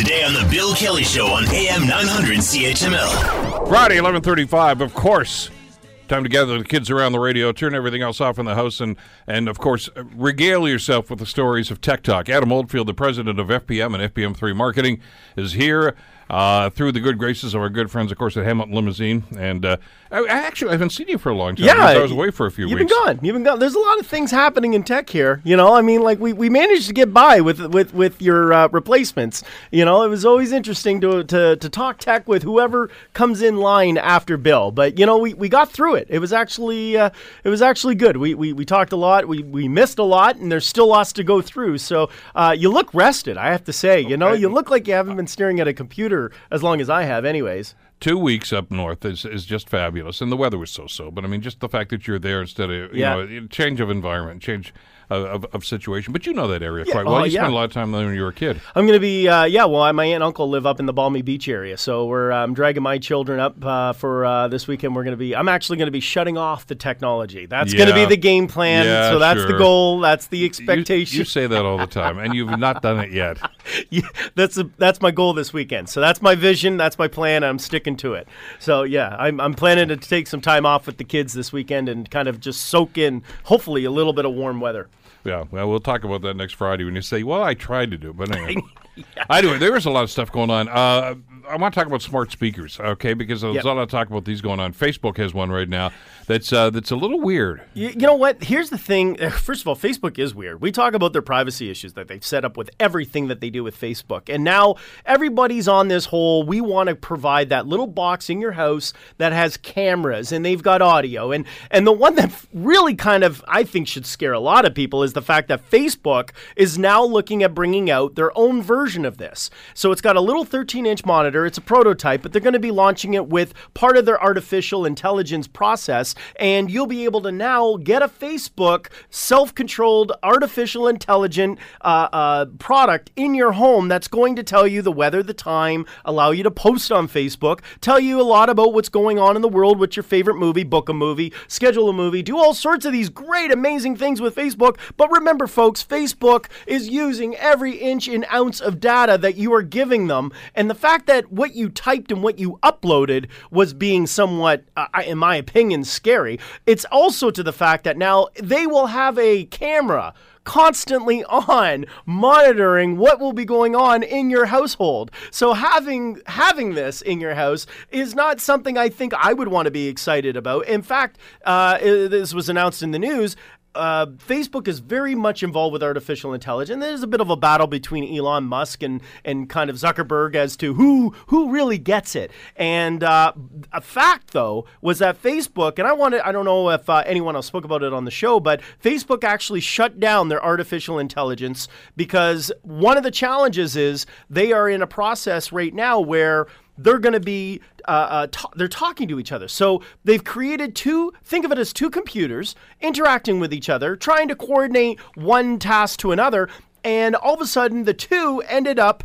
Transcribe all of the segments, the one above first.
Today on the Bill Kelly Show on AM 900 CHML. Friday, 11:35. Of course, time to gather the kids around the radio, turn everything else off in the house, and and of course regale yourself with the stories of Tech Talk. Adam Oldfield, the president of FPM and FPM3 Marketing, is here. Uh, through the good graces of our good friends, of course, at Hamilton Limousine, and uh, I, I actually I haven't seen you for a long time. Yeah, I was away for a few You've weeks. been gone. You've been gone. There's a lot of things happening in tech here. You know, I mean, like we, we managed to get by with with with your uh, replacements. You know, it was always interesting to, to to talk tech with whoever comes in line after Bill. But you know, we, we got through it. It was actually uh, it was actually good. We, we we talked a lot. We we missed a lot, and there's still lots to go through. So uh, you look rested. I have to say. You know, you look like you haven't been staring at a computer as long as I have. Anyways. Two weeks up north is, is just fabulous, and the weather was so-so. But I mean, just the fact that you're there instead of you Yeah. know change of environment, change of, of, situation. But you know that area Yeah, quite well. oh, you yeah. spent a lot of time there when you were a kid. I'm gonna be uh, yeah. Well, I- my aunt and uncle live up in the Balmy Beach area, so we're um, dragging my children up uh, for uh, this weekend. We're gonna be. I'm actually gonna be shutting off the technology. That's gonna be the game plan. Yeah, so that's the goal. That's the You, expectation. you say that all the time, and you've not done it yet. Yeah, that's a, that's my goal this weekend. So that's my vision. That's my plan. I'm sticking to it. So yeah, I'm, I'm planning to take some time off with the kids this weekend and kind of just soak in, hopefully, a little bit of warm weather. Yeah, well, we'll talk about that next Friday when you say, "Well, I tried to do," it, but anyway, I do. There is a lot of stuff going on. Uh, I want to talk about smart speakers, okay? Because there's Yep. a lot of talk about these going on. Facebook has one right now that's uh, that's a little weird. You, you know what? Here's the thing. First of all, Facebook is weird. We talk about their privacy issues that they've set up with everything that they do with Facebook. And now everybody's on this whole we want to provide that little box in your house that has cameras and they've got audio. And and the one that really kind of I think should scare a lot of people is the fact that Facebook is now looking at bringing out their own version of this. So it's got a little 13-inch monitor. It's a prototype, but they're going to be launching it with part of their artificial intelligence process and you'll be able to now get a Facebook self-controlled artificial intelligent uh, uh, product in your home that's going to tell you the weather, the time, allow you to post on Facebook, tell you a lot about what's going on in the world, what's your favorite movie, book a movie, schedule a movie, do all sorts of these great, amazing things with Facebook. But remember, folks, Facebook is using every inch and ounce of data that you are giving them, and the fact that what you typed and what you uploaded was being somewhat, uh, in my opinion, scary. It's also to the fact that now they will have a camera constantly on monitoring what will be going on in your household. So having having this in your house is not something I think I would want to be excited about. In fact, uh, this was announced in the news. Uh, Facebook is very much involved with artificial intelligence. There's a bit of a battle between Elon Musk and, and kind of Zuckerberg as to who who really gets it. And uh, a fact, though, was that Facebook, and I wanted I don't know if uh, anyone else spoke about it on the show, but Facebook actually shut down their artificial intelligence because one of the challenges is they are in a process right now where they're going to be uh, uh, ta- they're talking to each other so they've created two think of it as two computers interacting with each other trying to coordinate one task to another and all of a sudden the two ended up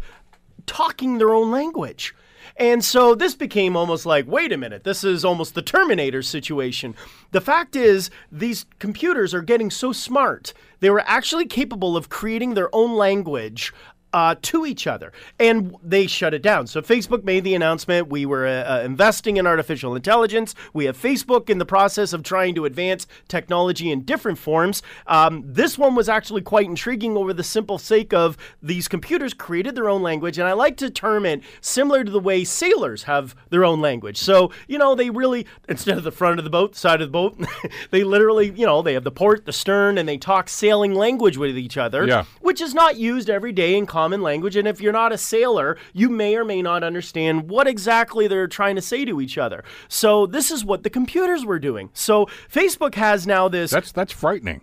talking their own language and so this became almost like, wait a minute, this is almost the Terminator situation. The fact is, these computers are getting so smart, they were actually capable of creating their own language. Uh, to each other, and they shut it down. So Facebook made the announcement: we were uh, uh, investing in artificial intelligence. We have Facebook in the process of trying to advance technology in different forms. Um, this one was actually quite intriguing over the simple sake of these computers created their own language, and I like to term it similar to the way sailors have their own language. So you know, they really instead of the front of the boat, side of the boat, they literally, you know, they have the port, the stern, and they talk sailing language with each other, Yeah. which is not used every day in common language. And if you're not a sailor, you may or may not understand what exactly they're trying to say to each other. So this is what the computers were doing. So Facebook has now this. That's that's frightening.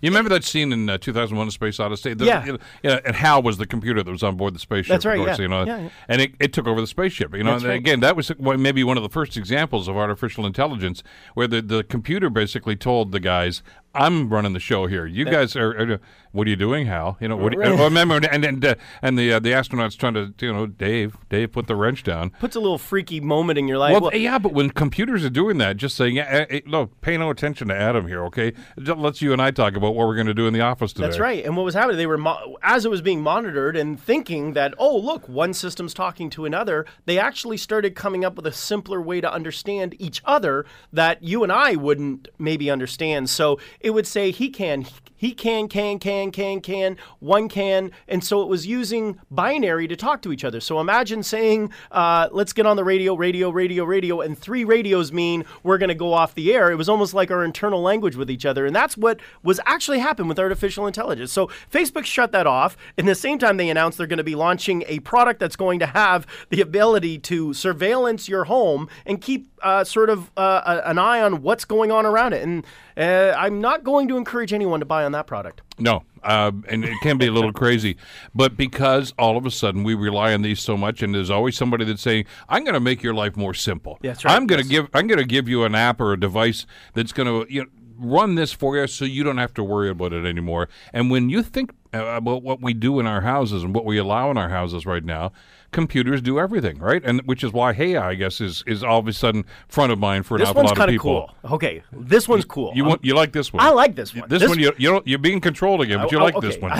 You remember that scene in uh, 2001: A Space Odyssey? The, Yeah. you know, yeah, and Hal was the computer that was on board the spaceship. That's right, of course, yeah. You know, Yeah, and it, it took over the spaceship. You know, That's and right. again, that was maybe one of the first examples of artificial intelligence, where the the computer basically told the guys, "I'm running the show here. You guys are, are. What are you doing, Hal? You know, what? Do you, oh, remember, and and uh, and the uh, the astronauts trying to, you know, Dave, Dave, put the wrench down. puts a little freaky moment in your life. Well, Well, yeah, but when computers are doing that, just saying, yeah, eh, eh, look, pay no attention to Adam here, okay? Let's you and I talk about about what we're going to do in the office today. That's right. And what was happening? They were mo- as it was being monitored and thinking that oh look, one system's talking to another. They actually started coming up with a simpler way to understand each other that you and I wouldn't maybe understand. So it would say he can, he can, can, can, can, can, one can, and so it was using binary to talk to each other. So imagine saying, uh, "Let's get on the radio, radio, radio, radio," and three radios mean we're going to go off the air. It was almost like our internal language with each other, and that's what was actually happened with artificial intelligence. So Facebook shut that off. In the same time, they announced they're going to be launching a product that's going to have the ability to surveillance your home and keep uh, sort of uh, an eye on what's going on around it. And uh, I'm not going to encourage anyone to buy on that product. No, uh, and it can be a little crazy, but because all of a sudden we rely on these so much, and there's always somebody that's saying, "I'm going to make your life more simple. That's right. I'm going to Yes. give I'm going to give you an app or a device that's going to you know run this for you, so you don't have to worry about it anymore." And when you think uh, about what we do in our houses and what we allow in our houses right now, computers do everything, right? And which is why Hey, I guess is is all of a sudden front of mind for an This awful lot of kind of people. cool. Okay, this one's cool. You Um, want you like this one? I like this one. This, This- one you you you're being controlled again, but you Oh, like oh, this one.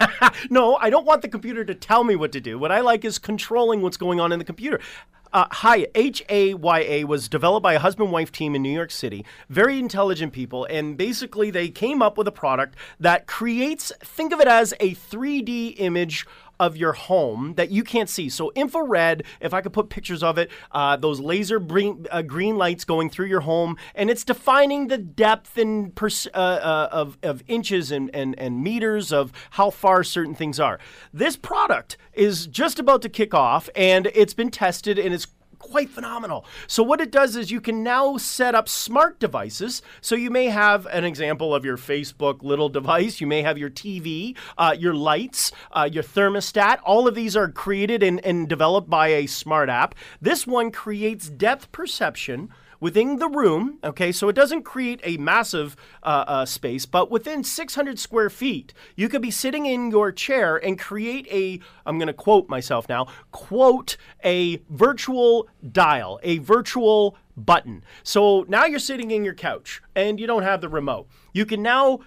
no, I don't want the computer to tell me what to do. What I like is controlling what's going on in the computer. Uh, Hi, H A Y A was developed by a husband wife team in New York City. Very intelligent people. And basically, they came up with a product that creates, think of it as a 3D image of your home that you can't see. So infrared, if I could put pictures of it, uh, those laser green, uh, green lights going through your home, and it's defining the depth and pers- uh, uh, of, of inches and, and, and meters of how far certain things are. This product is just about to kick off, and it's been tested, and it's quite phenomenal. So what it does is you can now set up smart devices. So you may have an example of your Facebook little device. You may have your TV, uh, your lights, uh, your thermostat. All of these are created and, and developed by a smart app. This one creates depth perception within the room. Okay, so it doesn't create a massive uh, uh, space, but within 600 square feet, you could be sitting in your chair and create a. I'm going to quote myself now. Quote a virtual dial, a virtual button. So now you're sitting in your couch and you don't have the remote. You can now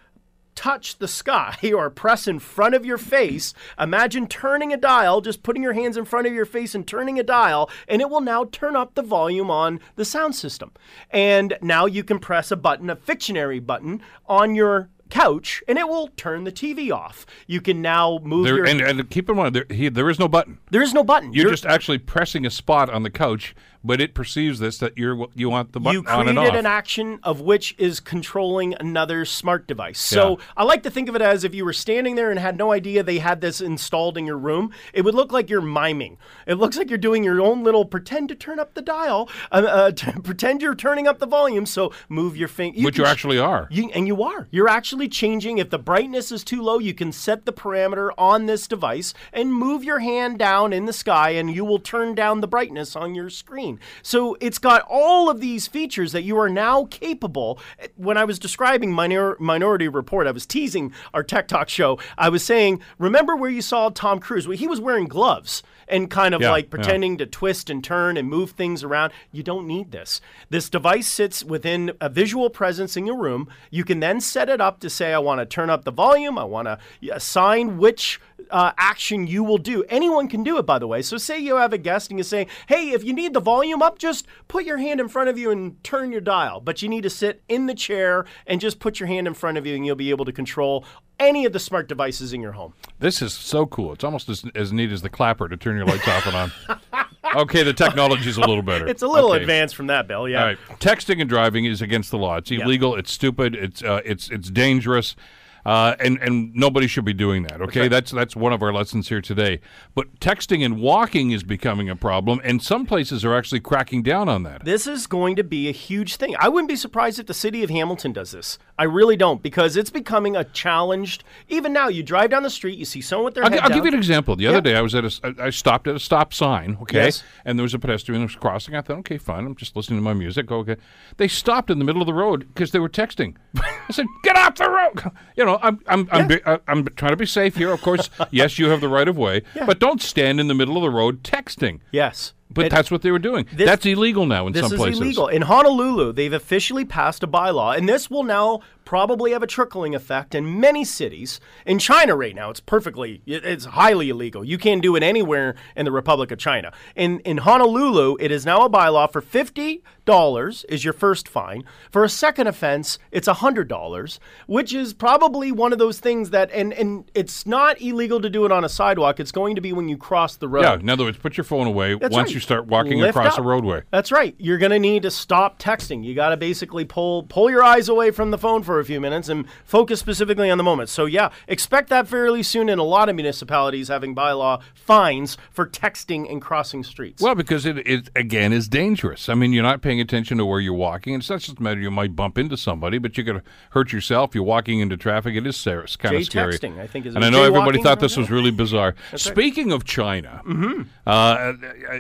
touch the sky or press in front of your face. Imagine turning a dial, just putting your hands in front of your face and turning a dial, and it will now turn up the volume on the sound system. And now you can press a button, a Fictionary button, on your couch, and it will turn the TV off. You can now move There, your. and, and keep in mind, there, he, there is no button. there is no button. You're, You're- just actually pressing a spot on the couch, but it perceives this that you're you want the you button on and created off. an action of which is controlling another smart device. So Yeah. I like to think of it as if you were standing there and had no idea they had this installed in your room. It would look like you're miming. It looks like you're doing your own little pretend to turn up the dial, uh, uh, to pretend you're turning up the volume. So move your finger. which you actually are. You, and you are. You're actually changing. If the brightness is too low, you can set the parameter on this device and move your hand down in the sky, and you will turn down the brightness on your screen. So it's got all of these features that you are now capable. When I was describing Minor, Minority Report, I was teasing our Tech Talk show. I was saying, remember where you saw Tom Cruise? Well, he was wearing gloves and kind of Yeah, like yeah. pretending to twist and turn and move things around. You don't need this. This device sits within a visual presence in your room. You can then set it up to say, I want to turn up the volume. I want to assign which uh, action you will do. Anyone can do it, by the way. So, say you have a guest and you say, hey, if you need the volume up, just put your hand in front of you and turn your dial. But you need to sit in the chair and just put your hand in front of you, and you'll be able to control any of the smart devices in your home. This is so cool. It's almost as, as neat as the clapper to turn your lights off and on. Okay, the technology's a little better. It's a little Okay. advanced from that, Bill. Yeah. All right, texting and driving is against the law. It's illegal. It's stupid. It's uh, it's it's dangerous, uh, and and nobody should be doing that. Okay, that's that's one of our lessons here today. But texting and walking is becoming a problem, and some places are actually cracking down on that. This is going to be a huge thing. I wouldn't be surprised if the city of Hamilton does this. I really don't because it's becoming a challenged. Even now, you drive down the street, you see someone with their I'll, I'll give you an example. The other Yeah. day, I was at a, I stopped at a stop sign, okay, Yes. and there was a pedestrian that was crossing. I thought, okay, fine. I'm just listening to my music. Okay, they stopped in the middle of the road because they were texting. I said, "Get off the road!" You know, I'm I'm I'm, be, I- I'm trying to be safe here. Of course, yes, you have the right of way, but don't stand in the middle of the road texting. yes. But that's what they were doing. that's illegal now in some places. This is illegal. In Honolulu, they've officially passed a bylaw, and this will now probably have a trickling effect in many cities. In China right now, it's perfectly, it's highly illegal. You can't do it anywhere in the Republic of China. In in Honolulu, it is now a bylaw for fifty dollars is your first fine. For a second offense, it's a hundred dollars, which is probably one of those things that, and and it's not illegal to do it on a sidewalk. It's going to be when you cross the road. Yeah, in other words, put your phone away That's once right. you start walking Lift across up. a roadway. That's right. You're going to need to stop texting. You got to basically pull pull your eyes away from the phone for a few minutes and focus specifically on the moment. So yeah, expect that fairly soon in a lot of municipalities having bylaw fines for texting and crossing streets. Well, because it, it again is dangerous. I mean, you're not paying attention to where you're walking. It's not just a matter you might bump into somebody, but you could hurt yourself. You're walking into traffic. It is ser- kind of scary. I think, is and I know everybody thought this was really bizarre. Speaking of China, uh,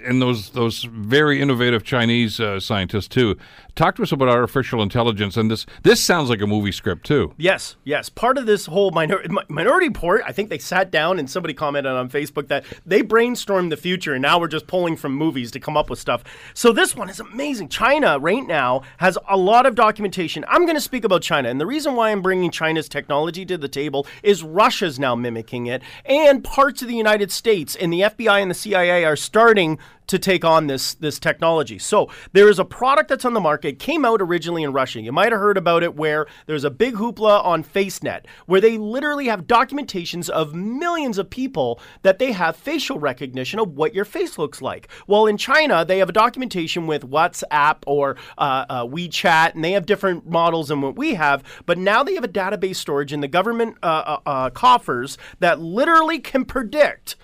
and those those very innovative Chinese uh, scientists too, talk to us about artificial intelligence. And this this sounds like a movie script too. Yes, yes. Part of this whole minor- minority report, I think they sat down and somebody commented on Facebook that they brainstormed the future and now we're just pulling from movies to come up with stuff. So this one is amazing. China right now has a lot of documentation. I'm going to speak about China. And the reason why I'm bringing China's technology to the table is Russia's now mimicking it and parts of the United States and the FBI and the CIA are starting to take on this this technology. So there is a product that's on the market. Came out originally in Russia. You might have heard about it. Where there's a big hoopla on FaceNet, where they literally have documentations of millions of people that they have facial recognition of what your face looks like. Well, in China, they have a documentation with WhatsApp or uh, uh, WeChat, and they have different models than what we have. But now they have a database storage in the government uh, uh, uh, coffers that literally can predict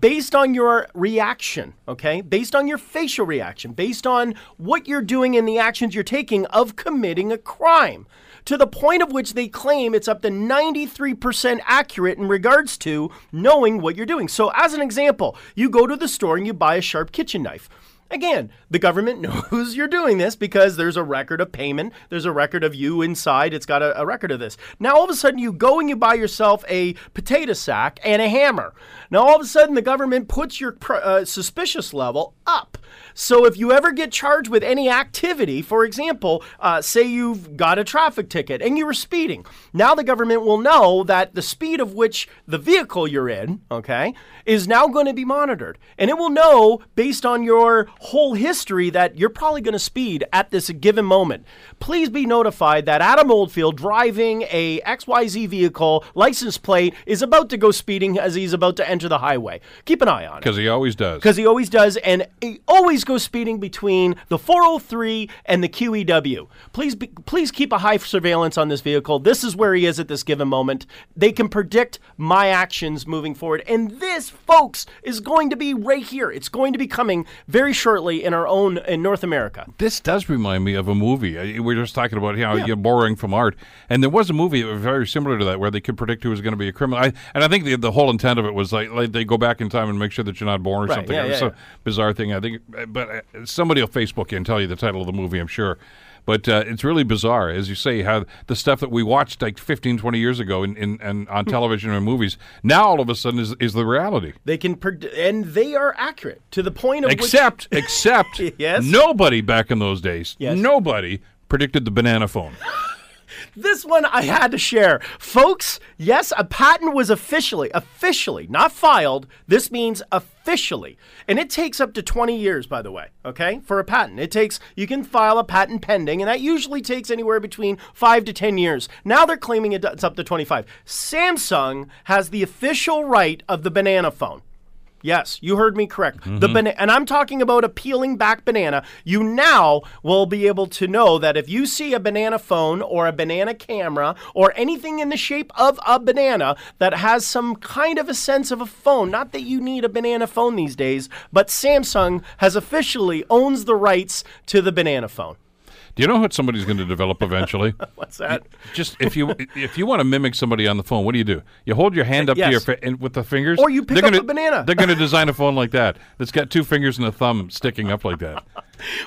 based on your reaction, okay? Based on your facial reaction, based on what you're doing and the actions you're taking of committing a crime. To the point of which they claim it's up to 93% accurate in regards to knowing what you're doing. So, as an example, you go to the store and you buy a sharp kitchen knife. Again, the government knows you're doing this because there's a record of payment. There's a record of you inside. It's got a, a record of this. Now, all of a sudden, you go and you buy yourself a potato sack and a hammer. Now, all of a sudden, the government puts your uh, suspicious level up. So, if you ever get charged with any activity, for example, uh, say you've got a traffic ticket and you were speeding, now the government will know that the speed of which the vehicle you're in, okay, is now going to be monitored. And it will know based on your whole history that you're probably going to speed at this given moment. Please be notified that Adam Oldfield driving a XYZ vehicle license plate is about to go speeding as he's about to enter the highway. Keep an eye on it Because he always does. because he always does, and he always goes speeding between the 403 and the QEW. Please, be, please keep a high surveillance on this vehicle. This is where he is at this given moment. They can predict my actions moving forward, and this, folks, is going to be right here. It's going to be coming very shortly in our own in North America. This does remind me of a movie. Uh, We were just talking about how you're borrowing from art, and there was a movie that was very similar to that where they could predict who was going to be a criminal. I, and I think the the whole intent of it was like, like they go back in time and make sure that you're not born or Right, something. yeah, it was yeah, bizarre thing. I think, but uh, somebody will Facebook you and tell you the title of the movie. I'm sure. But uh, it's really bizarre, as you say, how the stuff that we watched like 15, 20 years ago in, in, and on television and movies now all of a sudden is, is the reality. They can, pred- and they are accurate to the point of which- Except, except, Yes? nobody back in those days, Yes. nobody predicted the banana phone. This one I had to share. Folks, yes, a patent was officially, officially, not filed. This means officially. And it takes up to 20 years, by the way, okay, for a patent. It takes, you can file a patent pending, and that usually takes anywhere between five to 10 years. Now they're claiming it's up to 25. Samsung has the official right of the banana phone. Yes, you heard me correct. The mm-hmm. bana- and I'm talking about a peeling back banana. You now will be able to know that if you see a banana phone or a banana camera or anything in the shape of a banana that has some kind of a sense of a phone, not that you need a banana phone these days, but Samsung has officially owns the rights to the banana phone. Do you know what somebody's going to develop eventually? What's that? Just if you if you want to mimic somebody on the phone, what do you do? You hold your hand up to your fa- and with the fingers, Or you pick They're up gonna, a banana. They're going to design a phone like that that's got two fingers and a thumb sticking up like that.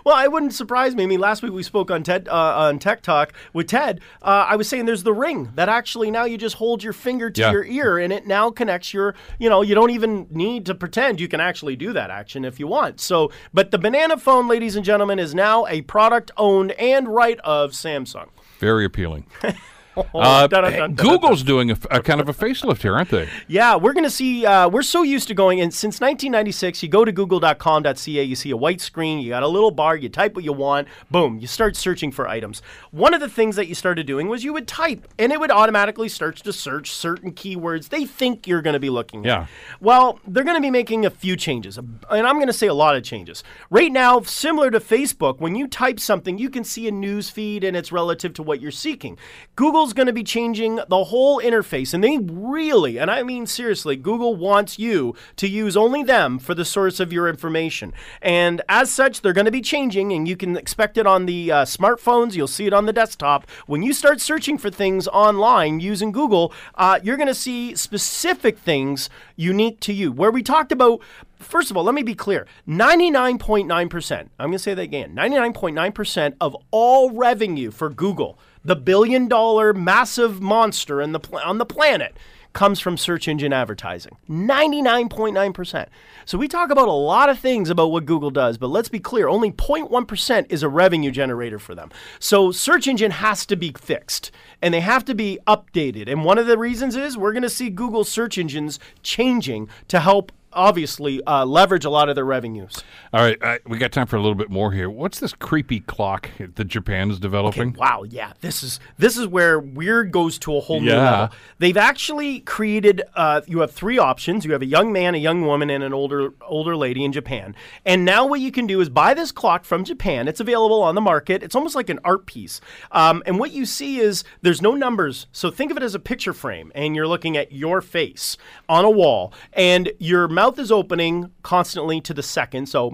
Well, it wouldn't surprise me. I mean, last week we spoke on TED uh, on Tech Talk with Ted. Uh, I was saying there's the ring that actually now you just hold your finger to Yeah. your ear and it now connects your. You know, you don't even need to pretend. You can actually do that action if you want. So, but the banana phone, ladies and gentlemen, is now a product owned and right of Samsung. Very appealing. Uh, dun, dun, dun, Google's doing a kind of a facelift here, aren't they? Yeah, we're going to see. Uh, we're so used to going, and since 1996, you go to google.com.ca, you see a white screen, you got a little bar, you type what you want, boom, you start searching for items. One of the things that you started doing was you would type, and it would automatically start to search certain keywords they think you're going to be looking Yeah. at. Well, they're going to be making a few changes, and I'm going to say a lot of changes. Right now, similar to Facebook, when you type something, you can see a news feed and it's relative to what you're seeking. Google's going to be changing the whole interface, and they really, and I mean seriously, Google wants you to use only them for the source of your information. And as such, they're going to be changing, and you can expect it on the uh, smartphones, you'll see it on the desktop. When you start searching for things online using Google, uh, you're going to see specific things unique to you. Where we talked about First of all, let me be clear 99.9%, I'm going to say that again 99.9% of all revenue for Google, the billion dollar massive monster the pl- on the planet, comes from search engine advertising. 99.9%. So we talk about a lot of things about what Google does, but let's be clear only 0.1% is a revenue generator for them. So search engine has to be fixed and they have to be updated. And one of the reasons is we're going to see Google search engines changing to help obviously uh, leverage a lot of their revenues. All right, I, we got time for a little bit more here. What's this creepy clock that Japan is developing? Wow, yeah, this is this is where weird goes to a whole new level. They've actually created. Uh, you have three options. You have a young man, a young woman, and an older older lady in Japan. And now what you can do is buy this clock from Japan. It's available on the market. It's almost like an art piece. Um, and what you see is there's no numbers. So think of it as a picture frame, and you're looking at your face on a wall, and your mouth is opening constantly to the second. So,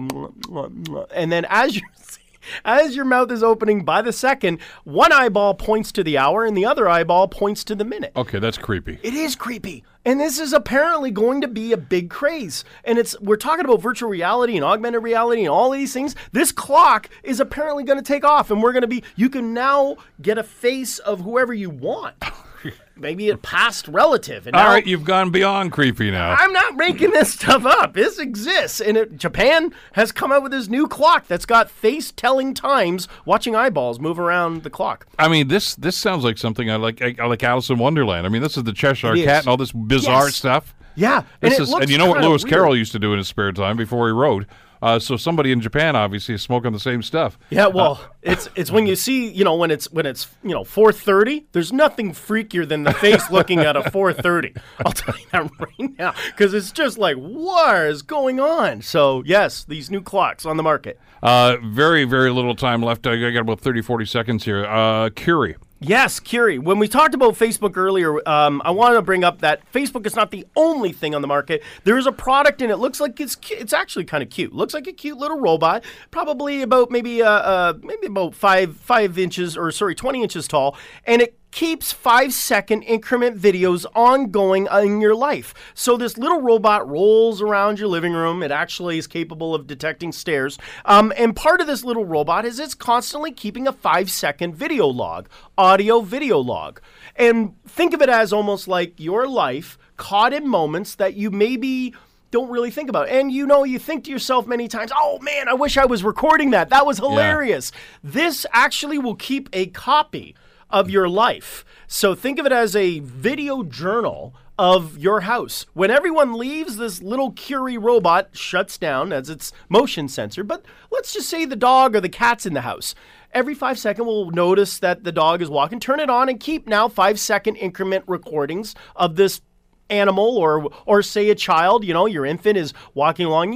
and then as you as your mouth is opening by the second, one eyeball points to the hour and the other eyeball points to the minute. Okay, that's creepy. It is creepy. And this is apparently going to be a big craze. And it's we're talking about virtual reality and augmented reality and all these things. This clock is apparently going to take off and we're going to be you can now get a face of whoever you want. Maybe a past relative. And All now right, you've gone beyond creepy now. I'm not making this stuff up. This exists. And it, Japan has come out with this new clock that's got face telling times watching eyeballs move around the clock. I mean, this this sounds like something I like. I, I like Alice in Wonderland. I mean, this is the Cheshire. Cat and all this bizarre Yes. stuff. Yeah. This and, is, and you know what Lewis weird. Carroll used to do in his spare time before he wrote. Uh, so somebody in Japan obviously is smoking the same stuff. Yeah, well, it's it's when you see, you know, when it's when it's you know four thirty. There's nothing freakier than the face looking at a four thirty. I'll tell you that right now, because it's just like what is going on. So yes, these new clocks on the market. Uh, very very little time left. I got about 30, 40 seconds here. Uh, Kuri. Yes, Kuri. When we talked about Facebook earlier, um, I wanted to bring up that Facebook is not the only thing on the market. There is a product, and it looks like it's cu- it's actually kind of cute. Looks like a cute little robot, probably about maybe uh, uh maybe about five five inches or sorry twenty inches tall, and it keeps five second increment videos ongoing in your life. So this little robot rolls around your living room. It actually is capable of detecting stairs. Um, and part of this little robot is it's constantly keeping a five second video log, audio video log. And think of it as almost like your life caught in moments that you maybe don't really think about. And you know, you think to yourself many times, oh man, I wish I was recording that. That was hilarious. This actually will keep a copy of your life. So think of it as a video journal of your house. When everyone leaves, this little Kuri robot shuts down as its motion sensor. But let's just say the dog or the cat's in the house. Every five second, we'll notice that the dog is walking. Turn it on and keep now five second increment recordings of this animal or or say a child you know your infant is walking along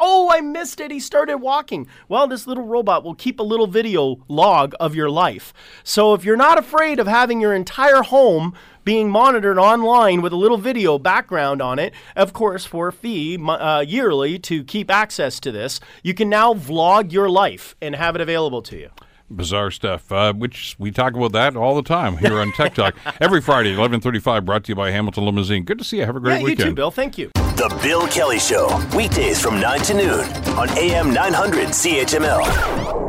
oh i missed it he started walking. Well this little robot will keep a little video log of your life. So if you're not afraid of having your entire home being monitored online with a little video background on it of course for a fee uh, yearly to keep access to this you can now vlog your life and have it available to you Bizarre stuff, uh, which we talk about that all the time here on Tech Talk. Every Friday, 1135, brought to you by Hamilton Limousine. Good to see you. Have a great yeah you weekend. too bill thank you The Bill Kelly Show, weekdays from 9 to noon on AM 900 CHML.